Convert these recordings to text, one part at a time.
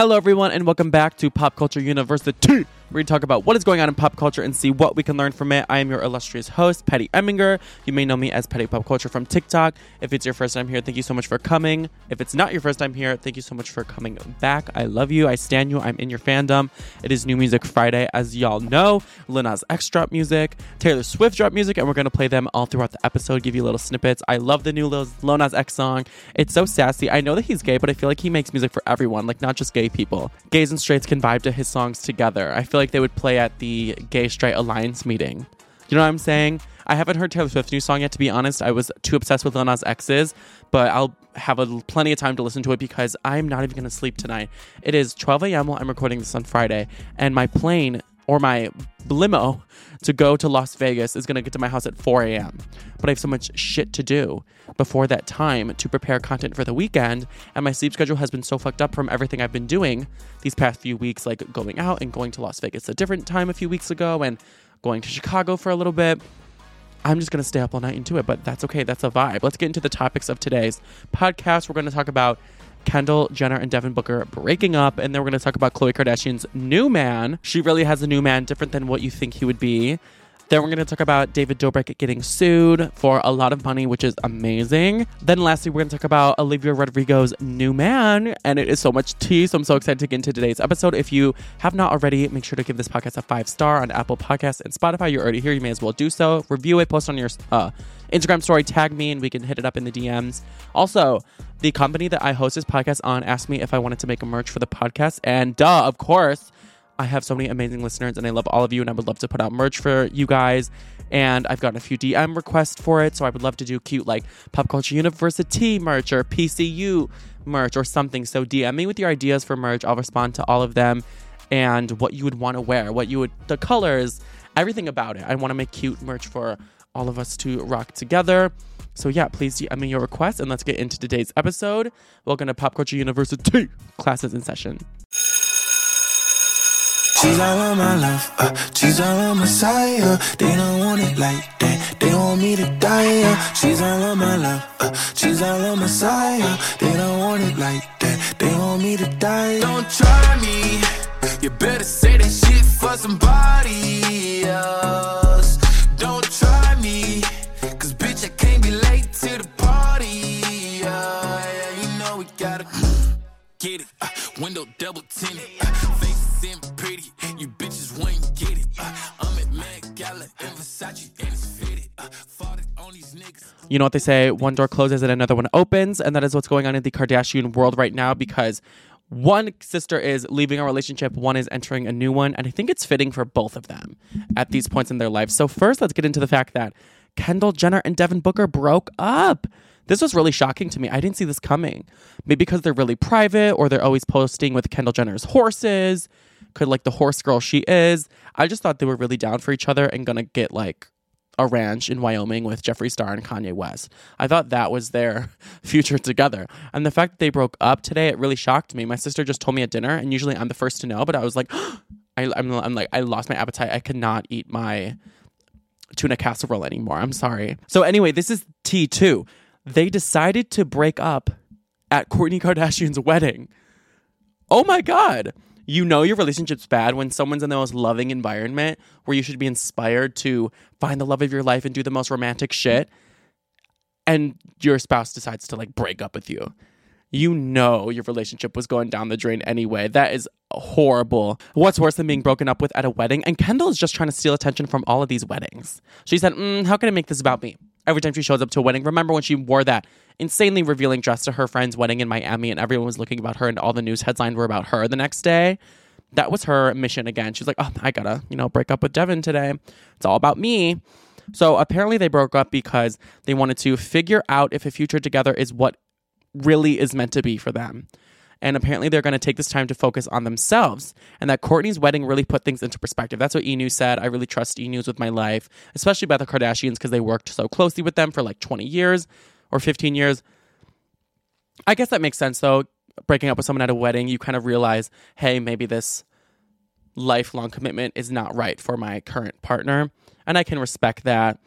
Hello, everyone, and welcome back to Pop Culture University. We're going to talk about what is going on in pop culture and see what we can learn from it. I am your illustrious host, Petty Eminger. You may know me as Petty Pop Culture from TikTok. If it's your first time here, thank you so much for coming. If it's not your first time here, thank you so much for coming back. I love you. I stand you. I'm in your fandom. It is New Music Friday, as y'all know. Lil X drop music, Taylor Swift drop music, and we're going to play them all throughout the episode, give you little snippets. I love the new Lil, X song. It's so sassy. I know that he's gay, but I feel like he makes music for everyone, like not just gay people. Gays and straights can vibe to his songs together. I feel like they would play at the Gay Straight Alliance meeting. You know what I'm saying? I haven't heard Taylor Swift's new song yet, to be honest. I was too obsessed with Lil Nas X's, but I'll have a, plenty of time to listen to it because I'm not even going to sleep tonight. It is 12 a.m. while I'm recording this on Friday, and my plane or my limo to go to Las Vegas is going to get to my house at 4 a.m. But I have so much shit to do before that time to prepare content for the weekend. And my sleep schedule has been so fucked up from everything I've been doing these past few weeks, like going out and going to Las Vegas a different time a few weeks ago and going to Chicago for a little bit. I'm just going to stay up all night do it, but that's okay. That's a vibe. Let's get into the topics of today's podcast. We're going to talk about Kendall Jenner and Devin Booker breaking up, and then we're going to talk about Khloe Kardashian's new man. She really has a new man, different than what you think he would be. Then we're going to talk about David Dobrik getting sued for a lot of money, which is amazing. Then lastly, we're going to talk about Olivia Rodrigo's new man, and it is so much tea. So I'm so excited to get into today's episode. If you have not already, make sure to give this podcast a five star on Apple Podcasts and Spotify. You're already here. You may as well do so. Review it, post on your uh, Instagram story, tag me, and we can hit it up in the DMs. Also, the company that I host this podcast on asked me if I wanted to make a merch for the podcast, and duh, of course. I have so many amazing listeners and I love all of you and I would love to put out merch for you guys. And I've gotten a few DM requests for it. So I would love to do cute like Pop Culture University merch or PCU merch or something. So DM me with your ideas for merch. I'll respond to all of them and what you would want to wear, what you would, the colors, everything about it. I want to make cute merch for all of us to rock together. So yeah, please DM me your request and let's get into today's episode. Welcome to Pop Culture University. Classes in session. She's all on my love, uh, she's all on my side, uh, They don't want it like that, they want me to die, uh, She's all on my love, uh, she's all on my side, uh, They don't want it like that, they want me to die. Don't try me, you better say that shit for somebody else. Don't try me, cause bitch I can't be late to the party, uh, yeah, you know we gotta get it, uh, window double tinted, uh, face in pretty, you bitches wouldn't get it. Uh, I'm at Met Gala and Versace and it's fitted. Uh. You know what they say, one door closes and another one opens, and that is what's going on in the Kardashian world right now because one sister is leaving a relationship, one is entering a new one, and I think it's fitting for both of them at these points in their lives. So first, let's get into the fact that Kendall Jenner and Devin Booker broke up. This was really shocking to me. I didn't see this coming. Maybe because they're really private or they're always posting with Kendall Jenner's horses. Could like the horse girl she is. I just thought they were really down for each other and gonna get like a ranch in Wyoming with Jeffree Star and Kanye West. I thought that was their future together. And the fact that they broke up today, it really shocked me. My sister just told me at dinner, and usually I'm the first to know, but I was like, I, I'm, I'm like, I lost my appetite. I could not eat my tuna casserole anymore. I'm sorry. So anyway, this is T2. They decided to break up at Kourtney Kardashian's wedding. Oh my God. You know your relationship's bad when someone's in the most loving environment where you should be inspired to find the love of your life and do the most romantic shit. And your spouse decides to like break up with you. You know your relationship was going down the drain anyway. That is horrible. What's worse than being broken up with at a wedding? And Kendall is just trying to steal attention from all of these weddings. She said, mm, How can I make this about me? Every time she shows up to a wedding, remember when she wore that insanely revealing dress to her friend's wedding in Miami and everyone was looking about her and all the news headlines were about her the next day? That was her mission again. She's like, Oh, I gotta, you know, break up with Devin today. It's all about me. So apparently they broke up because they wanted to figure out if a future together is what really is meant to be for them. And apparently, they're going to take this time to focus on themselves. And that Kourtney's wedding really put things into perspective. That's what E News said. I really trust E News with my life, especially about the Kardashians because they worked so closely with them for like 20 years or 15 years. I guess that makes sense though. Breaking up with someone at a wedding, you kind of realize, hey, maybe this lifelong commitment is not right for my current partner. And I can respect that.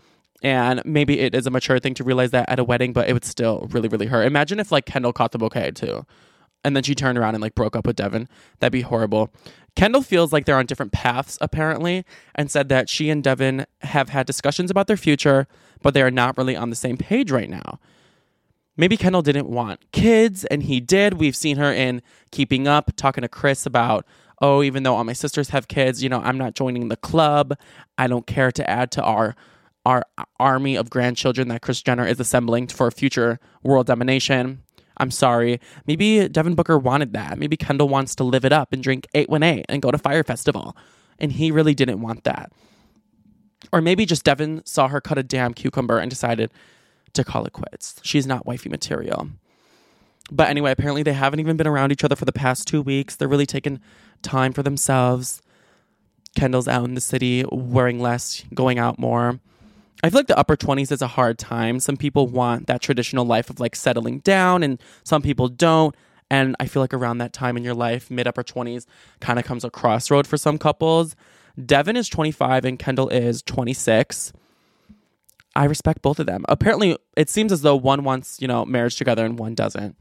And maybe it is a mature thing to realize that at a wedding, but it would still really, really hurt. Imagine if like Kendall caught the bouquet too. And then she turned around and like broke up with Devin. That'd be horrible. Kendall feels like they're on different paths, apparently, and said that she and Devin have had discussions about their future, but they are not really on the same page right now. Maybe Kendall didn't want kids, and he did. We've seen her in Keeping Up talking to Kris about, oh, even though all my sisters have kids, you know, I'm not joining the club. I don't care to add to our our army of grandchildren that Kris Jenner is assembling for future world domination. I'm sorry. Maybe Devin Booker wanted that. Maybe Kendall wants to live it up and drink 818 and go to Fyre Festival. And he really didn't want that. Or maybe just Devin saw her cut a damn cucumber and decided to call it quits. She's not wifey material. But anyway, apparently they haven't even been around each other for the past two weeks. They're really taking time for themselves. Kendall's out in the city, wearing less, going out more. I feel like the upper 20s is a hard time. Some people want that traditional life of like settling down, and some people don't. And I feel like around that time in your life, mid upper 20s, kind of comes a crossroad for some couples. Devin is 25 and Kendall is 26. I respect both of them. Apparently, it seems as though one wants, you know, marriage together and one doesn't.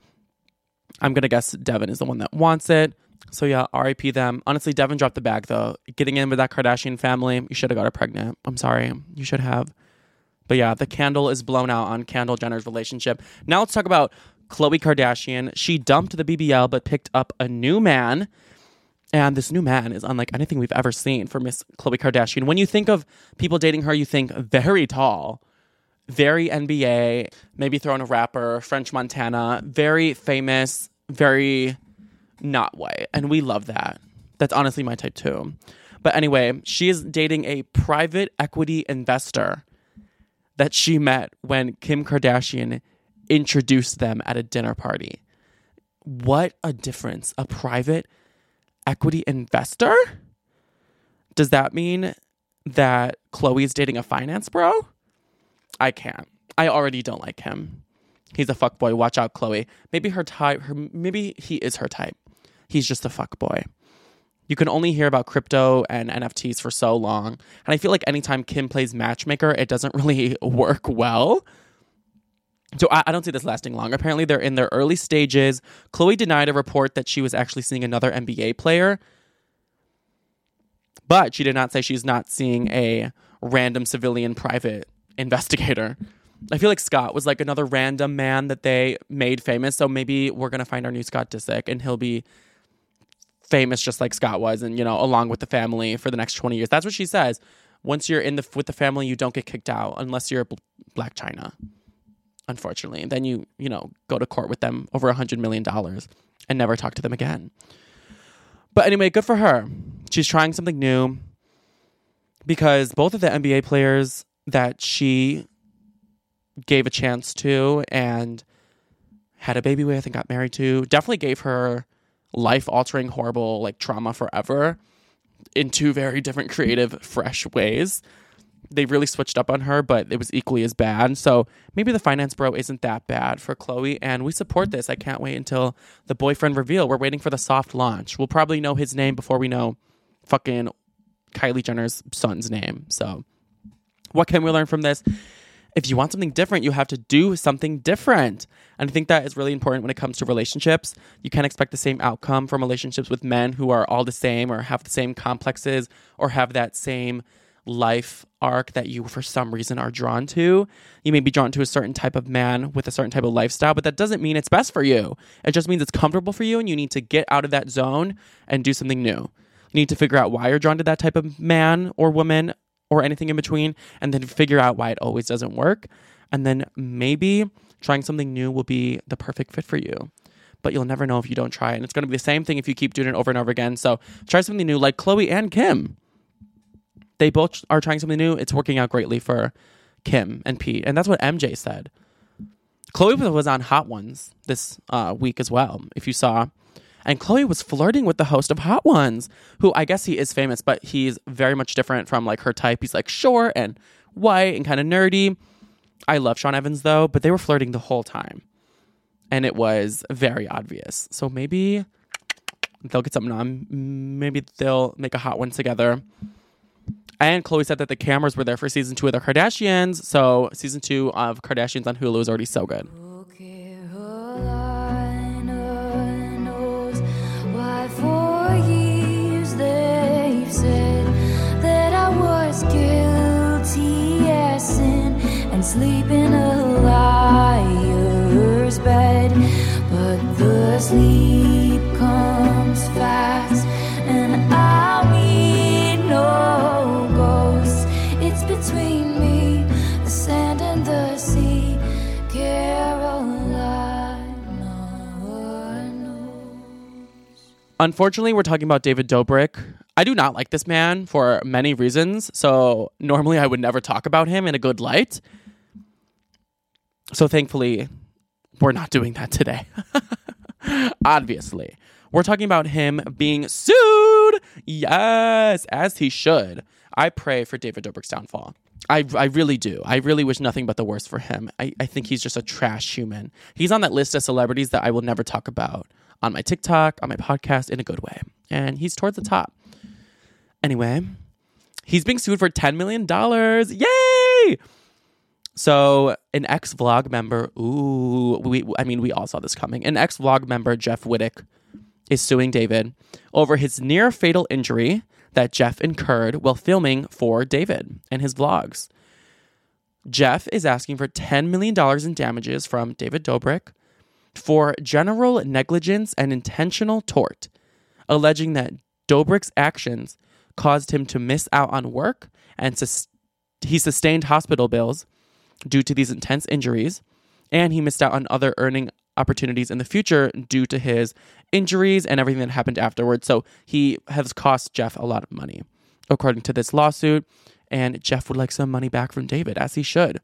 I'm going to guess Devin is the one that wants it. So yeah, RIP them. Honestly, Devin dropped the bag though. Getting in with that Kardashian family, you should have got her pregnant. I'm sorry. You should have. But yeah, the candle is blown out on Kendall Jenner's relationship. Now let's talk about Khloe Kardashian. She dumped the BBL but picked up a new man. And this new man is unlike anything we've ever seen for Miss Khloe Kardashian. When you think of people dating her, you think very tall, very NBA, maybe throw in a rapper, French Montana, very famous, very not white. And we love that. That's honestly my type too. But anyway, she is dating a private equity investor that she met when Kim Kardashian introduced them at a dinner party. What a difference. A private equity investor? Does that mean that Khloe's dating a finance bro? I can't. I already don't like him. He's a fuck boy. Watch out, Khloe. Maybe her type. Her maybe he is her type. He's just a fuck boy you can only hear about crypto and NFTs for so long. And I feel like anytime Kim plays matchmaker, it doesn't really work well. So I, I, don't see this lasting long. Apparently, they're in their early stages. Khloe denied a report that she was actually seeing another NBA player, but she did not say she's not seeing a random civilian private investigator. I feel like Scott was like another random man that they made famous. So maybe we're gonna find our new Scott Disick, and he'll be famous just like Scott was and you know along with the family for the next 20 years. That's what she says. Once you're in the with the family, you don't get kicked out unless you're Blac Chyna. Unfortunately, And then you you know go to court with them over a hundred million dollars and never talk to them again. But anyway, good for her. She's trying something new because both of the NBA players that she gave a chance to and had a baby with and got married to definitely gave her life altering, horrible, like trauma forever in two very different, creative, fresh ways. They really switched up on her, but it was equally as bad. So maybe the finance bro isn't that bad for Khloe, and we support this. I can't wait until the boyfriend reveal. We're waiting for the soft launch. We'll probably know his name before we know fucking Kylie Jenner's son's name. So, what can we learn from this? if you want something different, you have to do something different. And I think that is really important when it comes to relationships. You can't expect the same outcome from relationships with men who are all the same or have the same complexes or have that same life arc that you, for some reason, are drawn to. You may be drawn to a certain type of man with a certain type of lifestyle, but that doesn't mean it's best for you. It just means it's comfortable for you and you need to get out of that zone and do something new. You need to figure out why you're drawn to that type of man or woman or anything in between, and then figure out why it always doesn't work. And then maybe trying something new will be the perfect fit for you. But you'll never know if you don't try. And it's going to be the same thing if you keep doing it over and over again. So try something new, like Khloe and Kim. They both are trying something new. It's working out greatly for Kim and Pete. And that's what MJ said. Khloe was on Hot Ones this uh, week as well, if you saw. And Khloe was flirting with the host of Hot Ones, who I guess he is famous, but he's very much different from like her type. He's like short and white and kind of nerdy. I love Sean Evans though, but they were flirting the whole time. And it was very obvious. So maybe they'll get something on. Maybe they'll make a hot one together. And Khloe said that the cameras were there for season two of the Kardashians. So season two of Kardashians on Hulu is already so good. A liar's bed. But the sleep Unfortunately, we're talking about David Dobrik. I do not like this man for many reasons. So normally I would never talk about him in a good light. So thankfully, we're not doing that today. Obviously. We're talking about him being sued. Yes, as he should. I pray for David Dobrik's downfall. I, I really do. I really wish nothing but the worst for him. I, I think he's just a trash human. He's on that list of celebrities that I will never talk about on my TikTok, on my podcast, in a good way. And he's towards the top. Anyway, he's being sued for $10 million. Yay! So, an ex vlog member, ooh, we, I mean, we all saw this coming. An ex vlog member, Jeff Wittek, is suing David over his near fatal injury that Jeff incurred while filming for David and his vlogs. Jeff is asking for $10 million in damages from David Dobrik for general negligence and intentional tort, alleging that Dobrik's actions caused him to miss out on work and sus- he sustained hospital bills due to these intense injuries, and he missed out on other earning opportunities in the future due to his injuries and everything that happened afterwards. So he has cost Jeff a lot of money, according to this lawsuit. And Jeff would like some money back from David, as he should.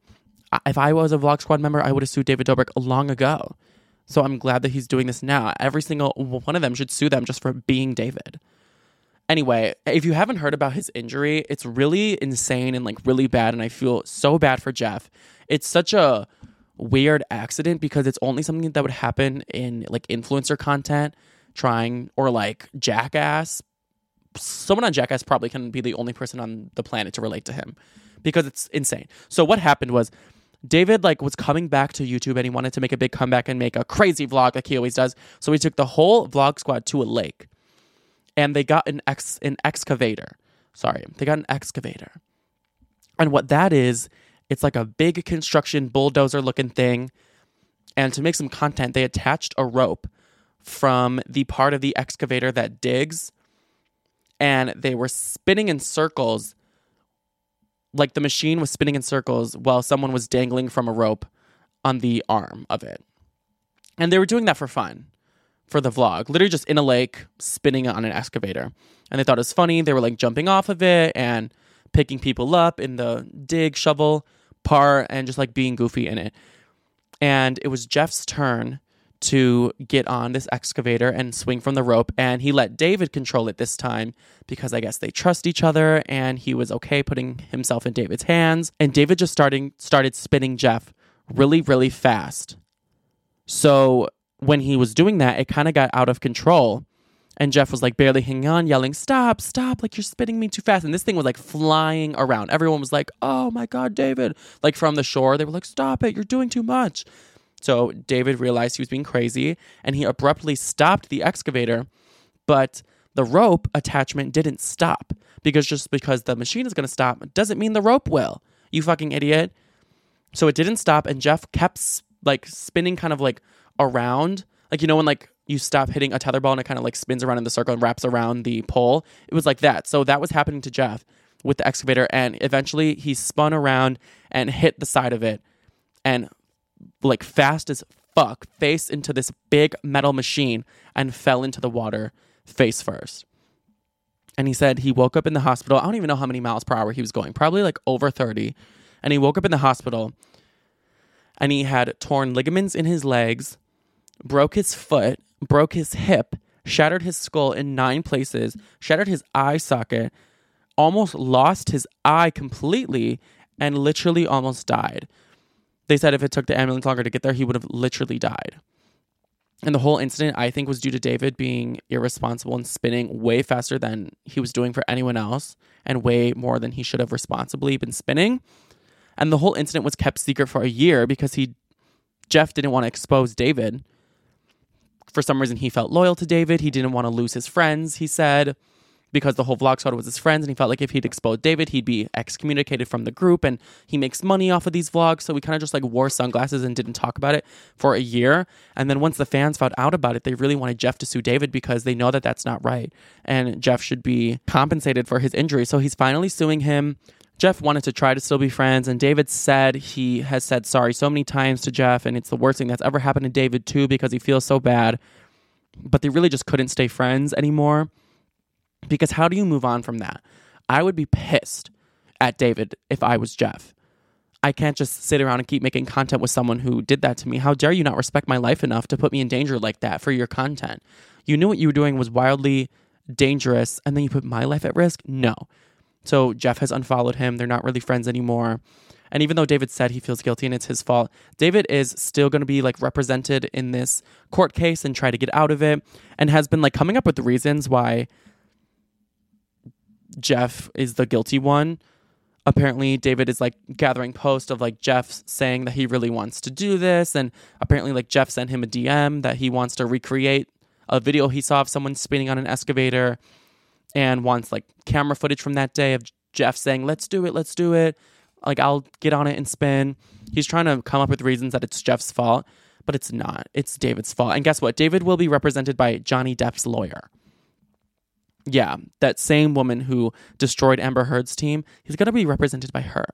If I was a Vlog Squad member, I would have sued David Dobrik long ago. So I'm glad that he's doing this now. Every single one of them should sue them just for being David. Anyway, if you haven't heard about his injury, it's really insane and like really bad. And I feel so bad for Jeff. It's such a weird accident because it's only something that would happen in like influencer content, trying or like Jackass. Someone on Jackass probably can be the only person on the planet to relate to him because it's insane. So what happened was David like was coming back to YouTube and he wanted to make a big comeback and make a crazy vlog like he always does. So he took the whole vlog squad to a lake and they got an ex an excavator. Sorry, they got an excavator. And what that is, it's like a big construction bulldozer looking thing. And to make some content, they attached a rope from the part of the excavator that digs, and they were spinning in circles. Like the machine was spinning in circles while someone was dangling from a rope on the arm of it. And they were doing that for fun for the vlog, literally just in a lake spinning on an excavator. And they thought it was funny. They were like jumping off of it and picking people up in the dig shovel part and just like being goofy in it. And it was Jeff's turn to get on this excavator and swing from the rope. And he let David control it this time because I guess they trust each other and he was okay putting himself in David's hands. And David just starting started spinning Jeff really, really fast. So when he was doing that, it kind of got out of control. And Jeff was like barely hanging on, yelling, Stop, stop, like you're spinning me too fast. And this thing was like flying around. Everyone was like, Oh my God, David. Like from the shore, they were like, Stop it, you're doing too much. So David realized he was being crazy and he abruptly stopped the excavator, but the rope attachment didn't stop because just because the machine is going to stop doesn't mean the rope will. You fucking idiot. So it didn't stop and Jeff kept like spinning kind of like around. Like you know when like you stop hitting a tether ball and it kind of like spins around in the circle and wraps around the pole. It was like that. So that was happening to Jeff with the excavator and eventually he spun around and hit the side of it and like fast as fuck face into this big metal machine and fell into the water face first. And he said he woke up in the hospital. I don't even know how many miles per hour he was going, probably like over 30. And he woke up in the hospital and he had torn ligaments in his legs, broke his foot, broke his hip, shattered his skull in nine places, shattered his eye socket, almost lost his eye completely, and literally almost died. They said if it took the ambulance longer to get there, he would have literally died. And the whole incident, I think, was due to David being irresponsible and spinning way faster than he was doing for anyone else and way more than he should have responsibly been spinning. And the whole incident was kept secret for a year because he, Jeff didn't want to expose David. For some reason, he felt loyal to David. He didn't want to lose his friends, he said because the whole vlog squad was his friends and he felt like if he'd exposed David, he'd be excommunicated from the group and he makes money off of these vlogs. So we kind of just like wore sunglasses and didn't talk about it for a year. And then once the fans found out about it, they really wanted Jeff to sue David because they know that that's not right. And Jeff should be compensated for his injury. So he's finally suing him. Jeff wanted to try to still be friends, and David said he has said sorry so many times to Jeff, and it's the worst thing that's ever happened to David, too, because he feels so bad. But they really just couldn't stay friends anymore. Because how do you move on from that? I would be pissed at David if I was Jeff. I can't just sit around and keep making content with someone who did that to me. How dare you not respect my life enough to put me in danger like that for your content? You knew what you were doing was wildly dangerous and then you put my life at risk? No. So Jeff has unfollowed him. They're not really friends anymore. And even though David said he feels guilty and it's his fault, David is still going to be like represented in this court case and try to get out of it and has been like coming up with the reasons why Jeff is the guilty one. Apparently, David is like gathering posts of like Jeff saying that he really wants to do this. And apparently, like Jeff sent him a DM that he wants to recreate a video he saw of someone spinning on an excavator and wants like camera footage from that day of Jeff saying, let's do it, let's do it. Like, I'll get on it and spin. He's trying to come up with reasons that it's Jeff's fault, but it's not. It's David's fault. And guess what? David will be represented by Johnny Depp's lawyer. Yeah, that same woman who destroyed Amber Heard's team, he's going to be represented by her.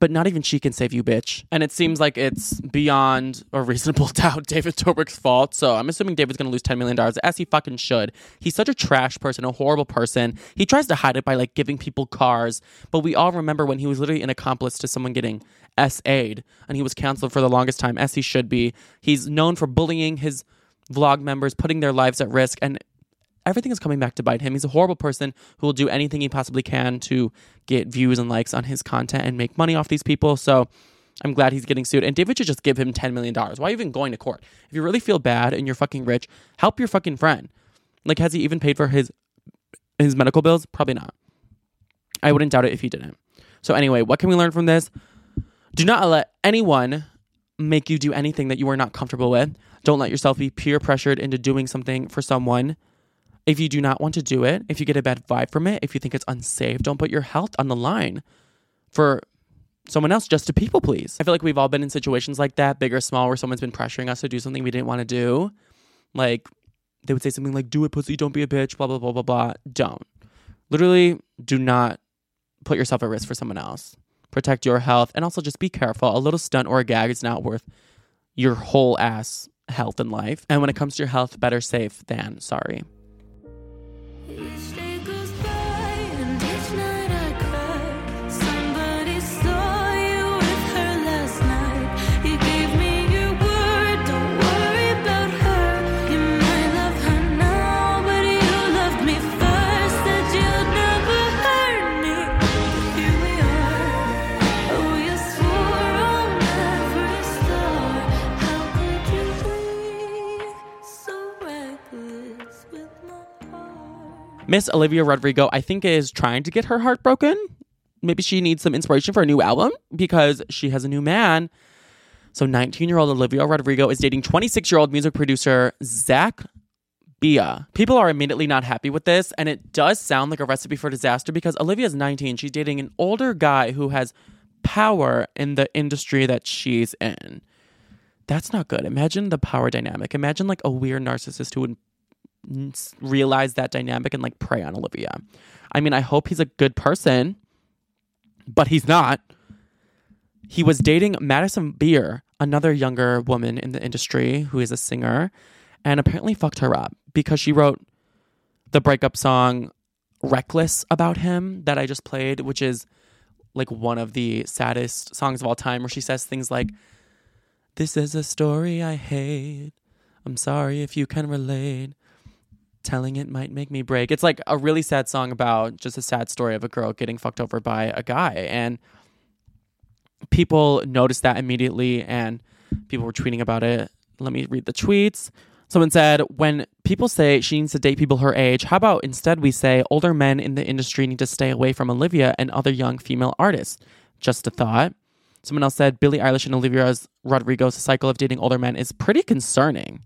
But not even she can save you, bitch. And it seems like it's beyond a reasonable doubt David Dobrik's fault. So I'm assuming David's going to lose $10 million, as he fucking should. He's such a trash person, a horrible person. He tries to hide it by like giving people cars. But we all remember when he was literally an accomplice to someone getting SA'd and he was canceled for the longest time, as he should be. He's known for bullying his vlog members, putting their lives at risk. And everything is coming back to bite him. He's a horrible person who will do anything he possibly can to get views and likes on his content and make money off these people. So I'm glad he's getting sued. And David should just give him $10 million. Why even going to court? If you really feel bad and you're fucking rich, help your fucking friend. Like, has he even paid for his his medical bills? Probably not. I wouldn't doubt it if he didn't. So anyway, what can we learn from this? Do not let anyone make you do anything that you are not comfortable with. Don't let yourself be peer pressured into doing something for someone if you do not want to do it, if you get a bad vibe from it, if you think it's unsafe, don't put your health on the line for someone else just to people please. I feel like we've all been in situations like that, big or small, where someone's been pressuring us to do something we didn't want to do. Like they would say something like, do it, pussy, don't be a bitch, blah, blah, blah, blah, blah. Don't. Literally, do not put yourself at risk for someone else. Protect your health and also just be careful. A little stunt or a gag is not worth your whole ass health and life. And when it comes to your health, better safe than sorry is Miss Olivia Rodrigo, I think, is trying to get her heart broken. Maybe she needs some inspiration for a new album because she has a new man. So, 19 year old Olivia Rodrigo is dating 26 year old music producer Zack Bia. People are immediately not happy with this, and it does sound like a recipe for disaster because Olivia's 19. She's dating an older guy who has power in the industry that she's in. That's not good. Imagine the power dynamic. Imagine like a weird narcissist who would realize that dynamic and like prey on Olivia. I mean, I hope he's a good person, but he's not. He was dating Madison Beer, another younger woman in the industry who is a singer, and apparently fucked her up because she wrote the breakup song Reckless about him that I just played, which is like one of the saddest songs of all time, where she says things like, This is a story I hate. I'm sorry if you can relate. Telling it might make me break. It's like a really sad song about just a sad story of a girl getting fucked over by a guy. And people noticed that immediately and people were tweeting about it. Let me read the tweets. Someone said, when people say she needs to date people her age, how about instead we say older men in the industry need to stay away from Olivia and other young female artists? Just a thought. Someone else said, Billie Eilish and Olivia Rodrigo's cycle of dating older men is pretty concerning.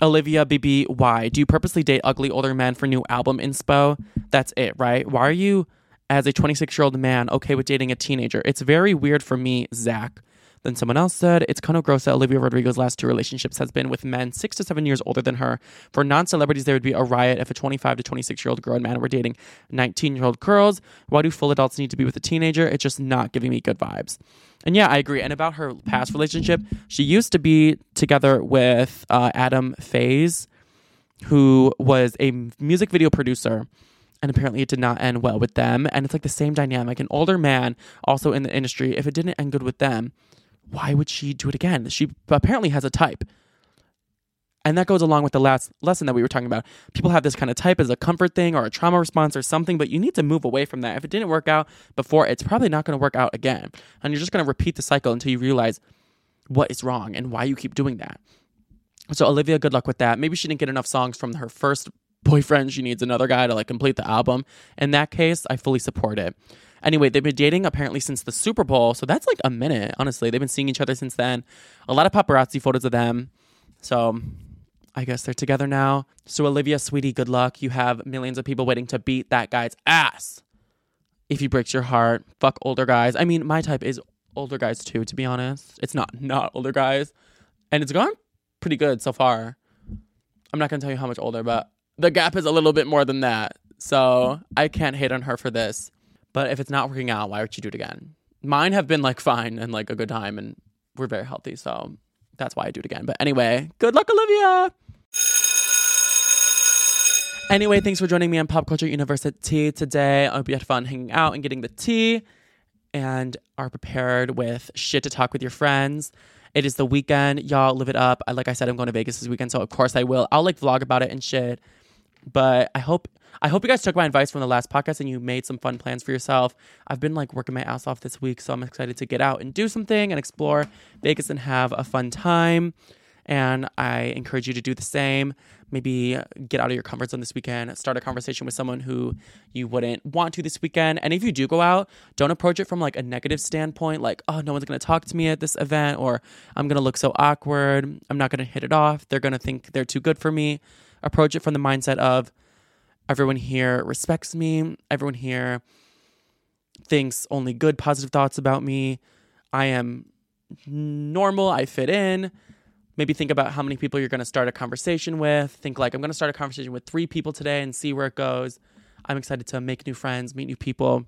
Olivia BB, why? Do you purposely date ugly older men for new album inspo? That's it, right? Why are you, as a 26 year old man, okay with dating a teenager? It's very weird for me, Zack. Then someone else said, It's kind of gross that Olivia Rodrigo's last two relationships has been with men six to seven years older than her. For non celebrities, there would be a riot if a 25 to 26 year old grown man were dating 19 year old girls. Why do full adults need to be with a teenager? It's just not giving me good vibes. And yeah, I agree. And about her past relationship, she used to be together with uh, Adam Faze, who was a music video producer. And apparently, it did not end well with them. And it's like the same dynamic. An older man, also in the industry, if it didn't end good with them, why would she do it again? She apparently has a type. And that goes along with the last lesson that we were talking about. People have this kind of type as a comfort thing or a trauma response or something, but you need to move away from that. If it didn't work out before, it's probably not going to work out again. And you're just going to repeat the cycle until you realize what is wrong and why you keep doing that. So, Olivia, good luck with that. Maybe she didn't get enough songs from her first boyfriend. She needs another guy to like complete the album. In that case, I fully support it. Anyway, they've been dating apparently since the Super Bowl. So that's like a minute, honestly. They've been seeing each other since then. A lot of paparazzi photos of them. So I guess they're together now. So, Olivia, sweetie, good luck. You have millions of people waiting to beat that guy's ass. If he breaks your heart, fuck older guys. I mean, my type is older guys too, to be honest. It's not not older guys. And it's gone pretty good so far. I'm not going to tell you how much older, but the gap is a little bit more than that. So, I can't hate on her for this. But if it's not working out, why would you do it again? Mine have been like fine and like a good time, and we're very healthy. So that's why I do it again. But anyway, good luck, Olivia. Anyway, thanks for joining me on Pop Culture University today. I hope you had fun hanging out and getting the tea and are prepared with shit to talk with your friends. It is the weekend. Y'all live it up. I, like I said, I'm going to Vegas this weekend, so of course I will. I'll like vlog about it and shit. But I hope I hope you guys took my advice from the last podcast and you made some fun plans for yourself. I've been like working my ass off this week, so I'm excited to get out and do something and explore Vegas and have a fun time. And I encourage you to do the same. Maybe get out of your comfort zone this weekend. Start a conversation with someone who you wouldn't want to this weekend. And if you do go out, don't approach it from like a negative standpoint, like, oh, no one's going to talk to me at this event, or I'm going to look so awkward. I'm not going to hit it off. They're going to think they're too good for me. Approach it from the mindset of, everyone here respects me. Everyone here thinks only good, positive thoughts about me. I am normal. I fit in. Maybe think about how many people you're going to start a conversation with. Think like, I'm going to start a conversation with three people today and see where it goes. I'm excited to make new friends, meet new people.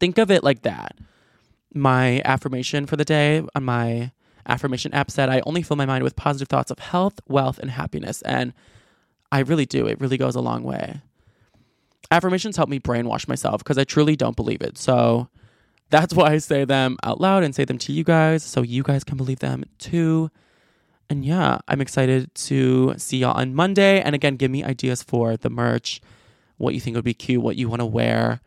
Think of it like that. My affirmation for the day on my affirmation app said, I only fill my mind with positive thoughts of health, wealth, and happiness. And I really do. It really goes a long way. Affirmations help me brainwash myself because I truly don't believe it. So that's why I say them out loud and say them to you guys so you guys can believe them too. And yeah, I'm excited to see y'all on Monday. And again, give me ideas for the merch, what you think would be cute, what you want to wear.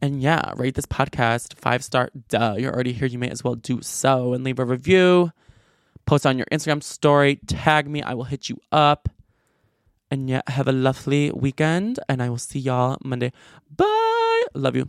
And yeah, rate this podcast five star. Duh, you're already here. You may as well do so and leave a review. Post on your Instagram story. Tag me. I will hit you up. And yeah, have a lovely weekend. And I will see y'all Monday. Bye. Love you.